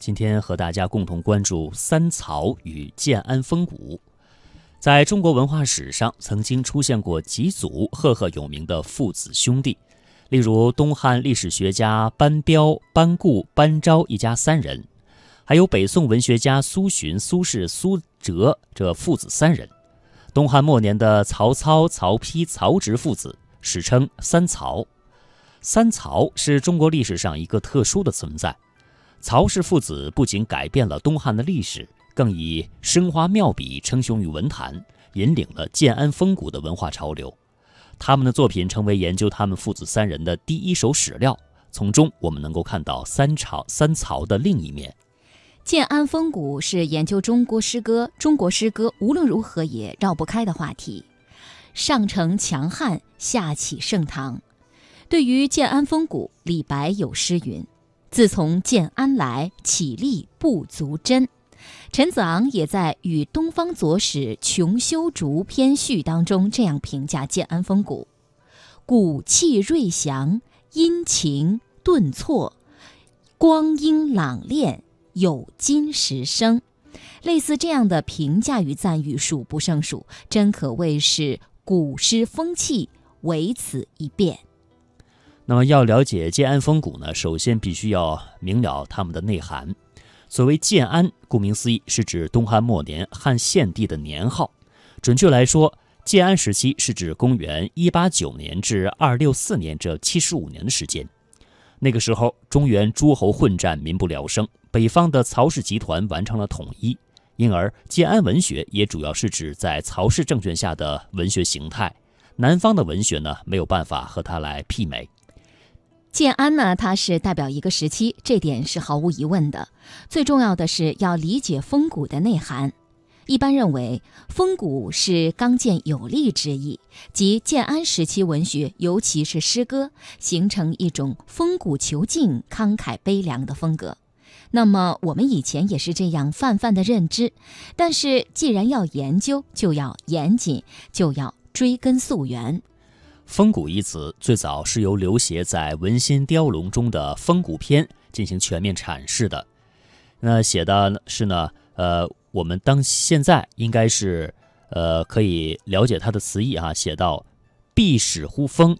今天和大家共同关注三曹与建安风骨。在中国文化史上，曾经出现过几组赫赫有名的父子兄弟，例如东汉历史学家班彪、班固、班昭一家三人，还有北宋文学家苏洵、苏轼、苏辙这父子三人。东汉末年的曹操、曹丕、曹植父子，史称三曹。三曹是中国历史上一个特殊的存在。曹氏父子不仅改变了东汉的历史，更以生花妙笔称雄于文坛，引领了建安风骨的文化潮流。他们的作品成为研究他们父子三人的第一手史料，从中我们能够看到三朝三曹的另一面。建安风骨是研究中国诗歌，中国诗歌无论如何也绕不开的话题。上承强汉，下启盛唐。对于建安风骨，李白有诗云。自从建安来，起立不足真。陈子昂也在《与东方左史穷修竹篇序》当中这样评价建安风骨：骨气锐祥，阴晴顿挫，光阴朗练，有金石声。类似这样的评价与赞誉数不胜数，真可谓是古诗风气，唯此一变。那么要了解建安风骨呢，首先必须要明了他们的内涵。所谓建安，顾名思义，是指东汉末年汉献帝的年号。准确来说，建安时期是指公元一八九年至二六四年这七十五年的时间。那个时候，中原诸侯混战，民不聊生，北方的曹氏集团完成了统一，因而建安文学也主要是指在曹氏政权下的文学形态。南方的文学呢，没有办法和它来媲美。建安呢，它是代表一个时期，这点是毫无疑问的。最重要的是要理解风骨的内涵。一般认为，风骨是刚健有力之意，即建安时期文学，尤其是诗歌，形成一种风骨遒劲、慷慨悲凉的风格。那么，我们以前也是这样泛泛的认知。但是，既然要研究，就要严谨，就要追根溯源。风骨一词最早是由刘勰在《文心雕龙》中的《风骨篇》进行全面阐释的。那写的是呢，呃，我们当现在应该是，呃，可以了解它的词义啊。写到“必始乎风，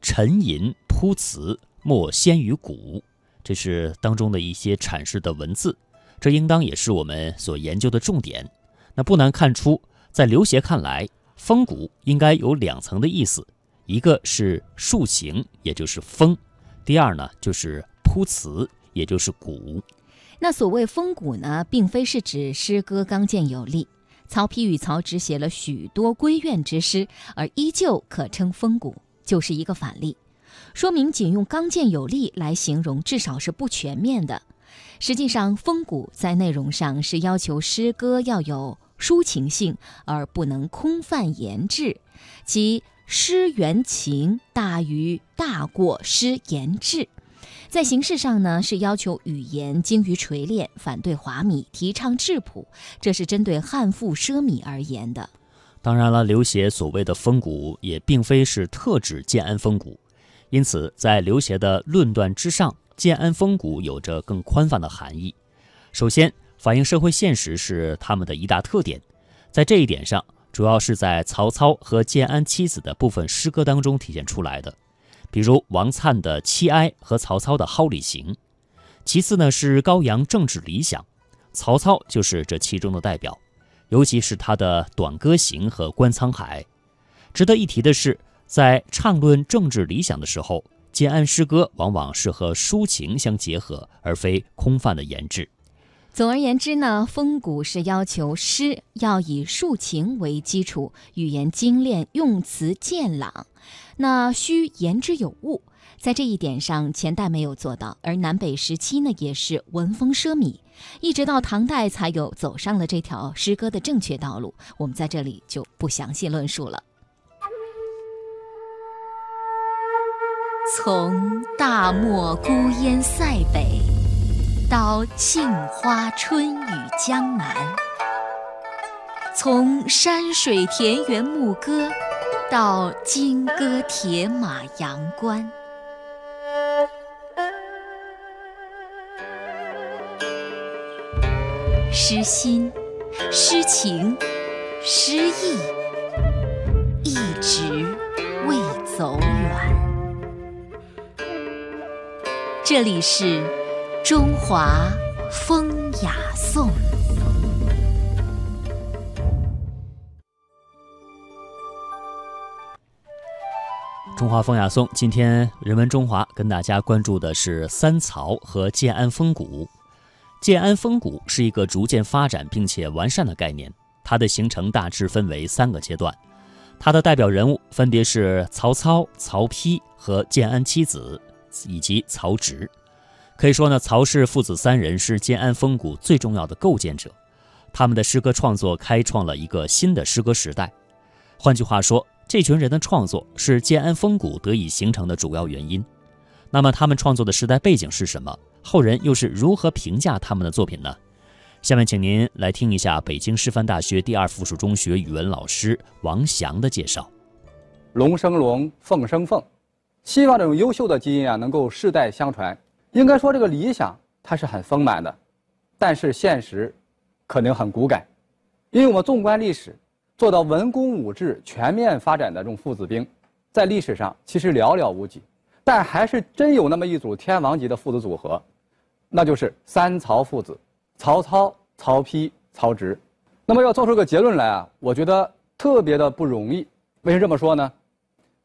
沉吟铺词，莫先于骨”，这是当中的一些阐释的文字。这应当也是我们所研究的重点。那不难看出，在刘勰看来，风骨应该有两层的意思。一个是树形，也就是风；第二呢，就是铺词，也就是鼓。那所谓风骨呢，并非是指诗歌刚健有力。曹丕与曹植写了许多闺怨之诗，而依旧可称风骨，就是一个反例，说明仅用刚健有力来形容，至少是不全面的。实际上，风骨在内容上是要求诗歌要有抒情性，而不能空泛言志，即。诗原情大于大过诗言志，在形式上呢是要求语言精于锤炼，反对华米提倡质朴，这是针对汉赋奢靡而言的。当然了，刘勰所谓的风骨也并非是特指建安风骨，因此在刘勰的论断之上，建安风骨有着更宽泛的含义。首先，反映社会现实是他们的一大特点，在这一点上。主要是在曹操和建安七子的部分诗歌当中体现出来的，比如王粲的《七哀》和曹操的《蒿里行》。其次呢是高扬政治理想，曹操就是这其中的代表，尤其是他的《短歌行》和《观沧海》。值得一提的是，在畅论政治理想的时候，建安诗歌往往是和抒情相结合，而非空泛的言志。总而言之呢，风骨是要求诗要以抒情为基础，语言精炼，用词健朗，那须言之有物。在这一点上，前代没有做到，而南北时期呢，也是文风奢靡，一直到唐代才有走上了这条诗歌的正确道路。我们在这里就不详细论述了。从大漠孤烟塞北。到杏花春雨江南，从山水田园牧歌，到金戈铁马阳关。诗心、诗情、诗意，一直未走远。这里是中华风雅颂。中华风雅颂，今天人文中华跟大家关注的是三曹和建安风骨。建安风骨是一个逐渐发展并且完善的概念，它的形成大致分为三个阶段。它的代表人物分别是曹操、曹丕和建安七子以及曹植。可以说呢，曹氏父子三人是建安风骨最重要的构建者。他们的诗歌创作开创了一个新的诗歌时代。换句话说，这群人的创作是建安风骨得以形成的主要原因。那么，他们创作的时代背景是什么？后人又是如何评价他们的作品呢？下面，请您来听一下北京师范大学第二附属中学语文老师王翔的介绍。龙生龙，凤生凤，希望这种优秀的基因啊能够世代相传。应该说，这个理想它是很丰满的，但是现实可能很骨感，因为我们纵观历史。做到文攻武治全面发展的这种父子兵，在历史上其实寥寥无几，但还是真有那么一组天王级的父子组合，那就是三曹父子：曹操、曹丕、曹植。那么要做出个结论来啊，我觉得特别的不容易。为什么这么说呢？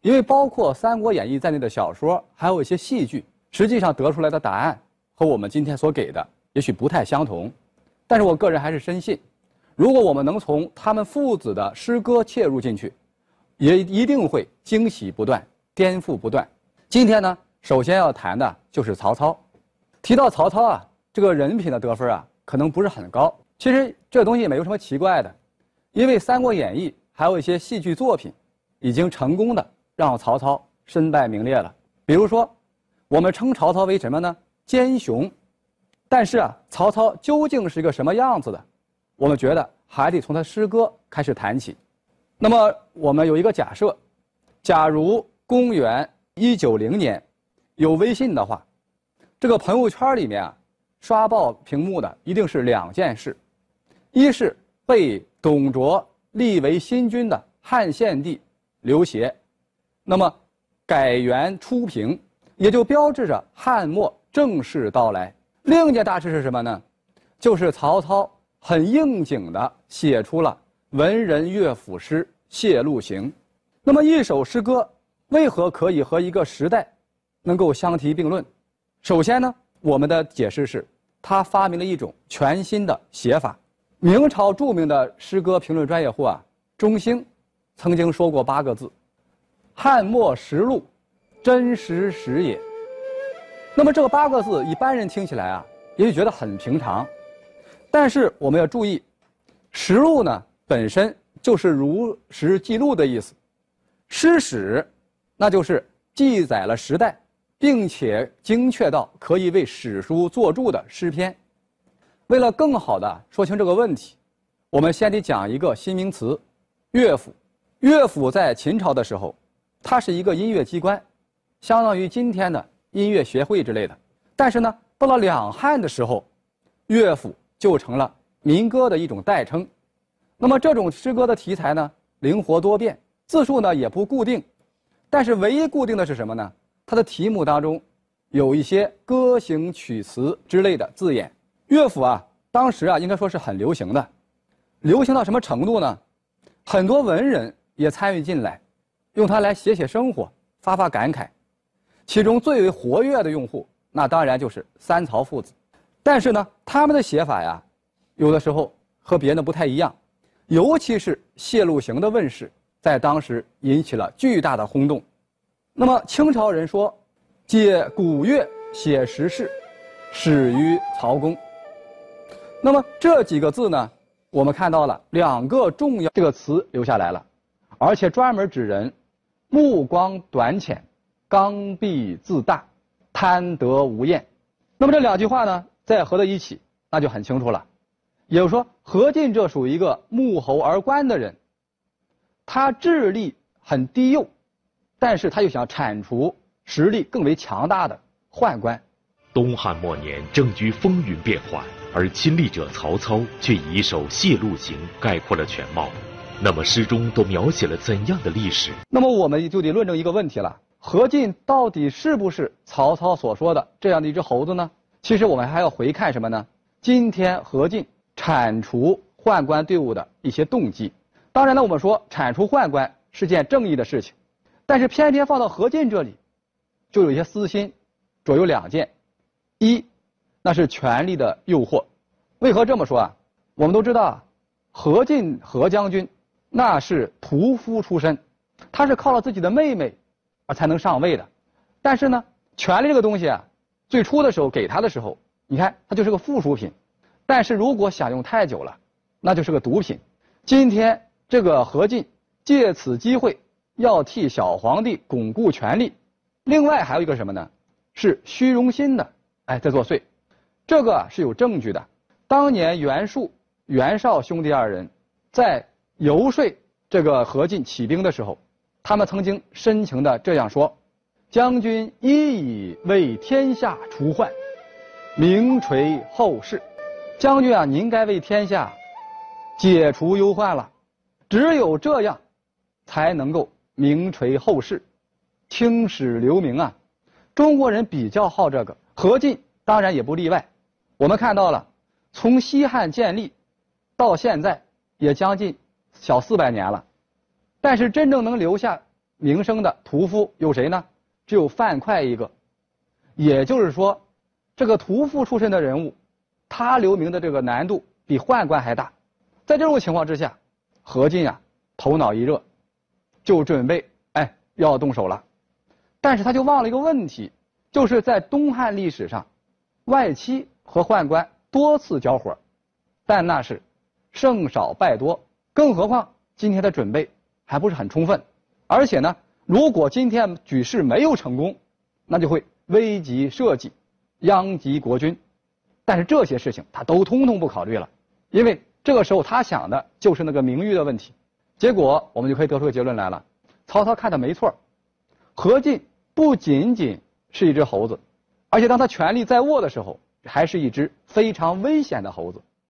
因为包括《三国演义》在内的小说，还有一些戏剧，实际上得出来的答案和我们今天所给的也许不太相同，但是我个人还是深信。如果我们能从他们父子的诗歌切入进去，也一定会惊喜不断、颠覆不断。今天呢，首先要谈的就是曹操。提到曹操啊，这个人品的得分啊，可能不是很高。其实这东西也没有什么奇怪的，因为《三国演义》还有一些戏剧作品，已经成功的让曹操身败名裂了。比如说，我们称曹操为什么呢？奸雄。但是啊，曹操究竟是一个什么样子的？我们觉得还得从他诗歌开始谈起。那么，我们有一个假设：假如公元一九零年有微信的话，这个朋友圈里面啊，刷爆屏幕的一定是两件事：一是被董卓立为新君的汉献帝刘协，那么改元初平，也就标志着汉末正式到来；另一件大事是什么呢？就是曹操。很应景地写出了文人乐府诗《谢路行》。那么一首诗歌为何可以和一个时代能够相提并论？首先呢，我们的解释是，他发明了一种全新的写法。明朝著名的诗歌评论专业户啊，钟兴曾经说过八个字：“汉末实录，真实实也。”那么这个八个字，一般人听起来啊，也许觉得很平常。但是我们要注意，实录呢本身就是如实记录的意思，诗史，那就是记载了时代，并且精确到可以为史书作注的诗篇。为了更好的说清这个问题，我们先得讲一个新名词，乐府。乐府在秦朝的时候，它是一个音乐机关，相当于今天的音乐学会之类的。但是呢，到了两汉的时候，乐府。就成了民歌的一种代称。那么这种诗歌的题材呢，灵活多变，字数呢也不固定，但是唯一固定的是什么呢？它的题目当中有一些歌行曲词之类的字眼。乐府啊，当时啊应该说是很流行的，流行到什么程度呢？很多文人也参与进来，用它来写写生活，发发感慨。其中最为活跃的用户，那当然就是三曹父子。但是呢，他们的写法呀，有的时候和别的不太一样，尤其是《谢路行》的问世，在当时引起了巨大的轰动。那么清朝人说：“借古乐写时事，始于曹公。”那么这几个字呢，我们看到了两个重要这个词留下来了，而且专门指人目光短浅，刚愎自大，贪得无厌。那么这两句话呢？再合在一起，那就很清楚了。也就是说，何进这属于一个目猴而观的人，他智力很低幼，但是他又想铲除实力更为强大的宦官。东汉末年，政局风云变幻，而亲历者曹操却以一首谢鹿行概括了全貌。那么诗中都描写了怎样的历史？那么我们就得论证一个问题了：何进到底是不是曹操所说的这样的一只猴子呢？其实我们还要回看什么呢？今天何进铲除宦官队伍的一些动机。当然呢，我们说铲除宦官是件正义的事情，但是偏偏放到何进这里，就有一些私心，左右两件：一，那是权力的诱惑。为何这么说啊？我们都知道，何进何将军。那是屠夫出身，他是靠了自己的妹妹，而才能上位的。但是呢，权力这个东西啊，最初的时候给他的时候，你看他就是个附属品。但是如果享用太久了，那就是个毒品。今天这个何进借此机会要替小皇帝巩固权力，另外还有一个什么呢？是虚荣心的，哎，在作祟。这个是有证据的。当年袁术、袁绍兄弟二人在。游说这个何进起兵的时候，他们曾经深情的这样说：“将军一以为天下除患，名垂后世。将军啊，您该为天下解除忧患了。只有这样，才能够名垂后世，青史留名啊！中国人比较好这个，何进当然也不例外。我们看到了，从西汉建立到现在，也将近。”小四百年了，但是真正能留下名声的屠夫有谁呢？只有范哙一个。也就是说，这个屠夫出身的人物，他留名的这个难度比宦官还大。在这种情况之下，何进呀头脑一热，就准备哎要动手了。但是他就忘了一个问题，就是在东汉历史上，外戚和宦官多次交火，但那是胜少败多。更何况今天的准备还不是很充分，而且呢，如果今天举事没有成功，那就会危及社稷，殃及国君。但是这些事情他都通通不考虑了，因为这个时候他想的就是那个名誉的问题。结果我们就可以得出个结论来了：曹操看的没错，何进不仅仅是一只猴子，而且当他权力在握的时候，还是一只非常危险的猴子。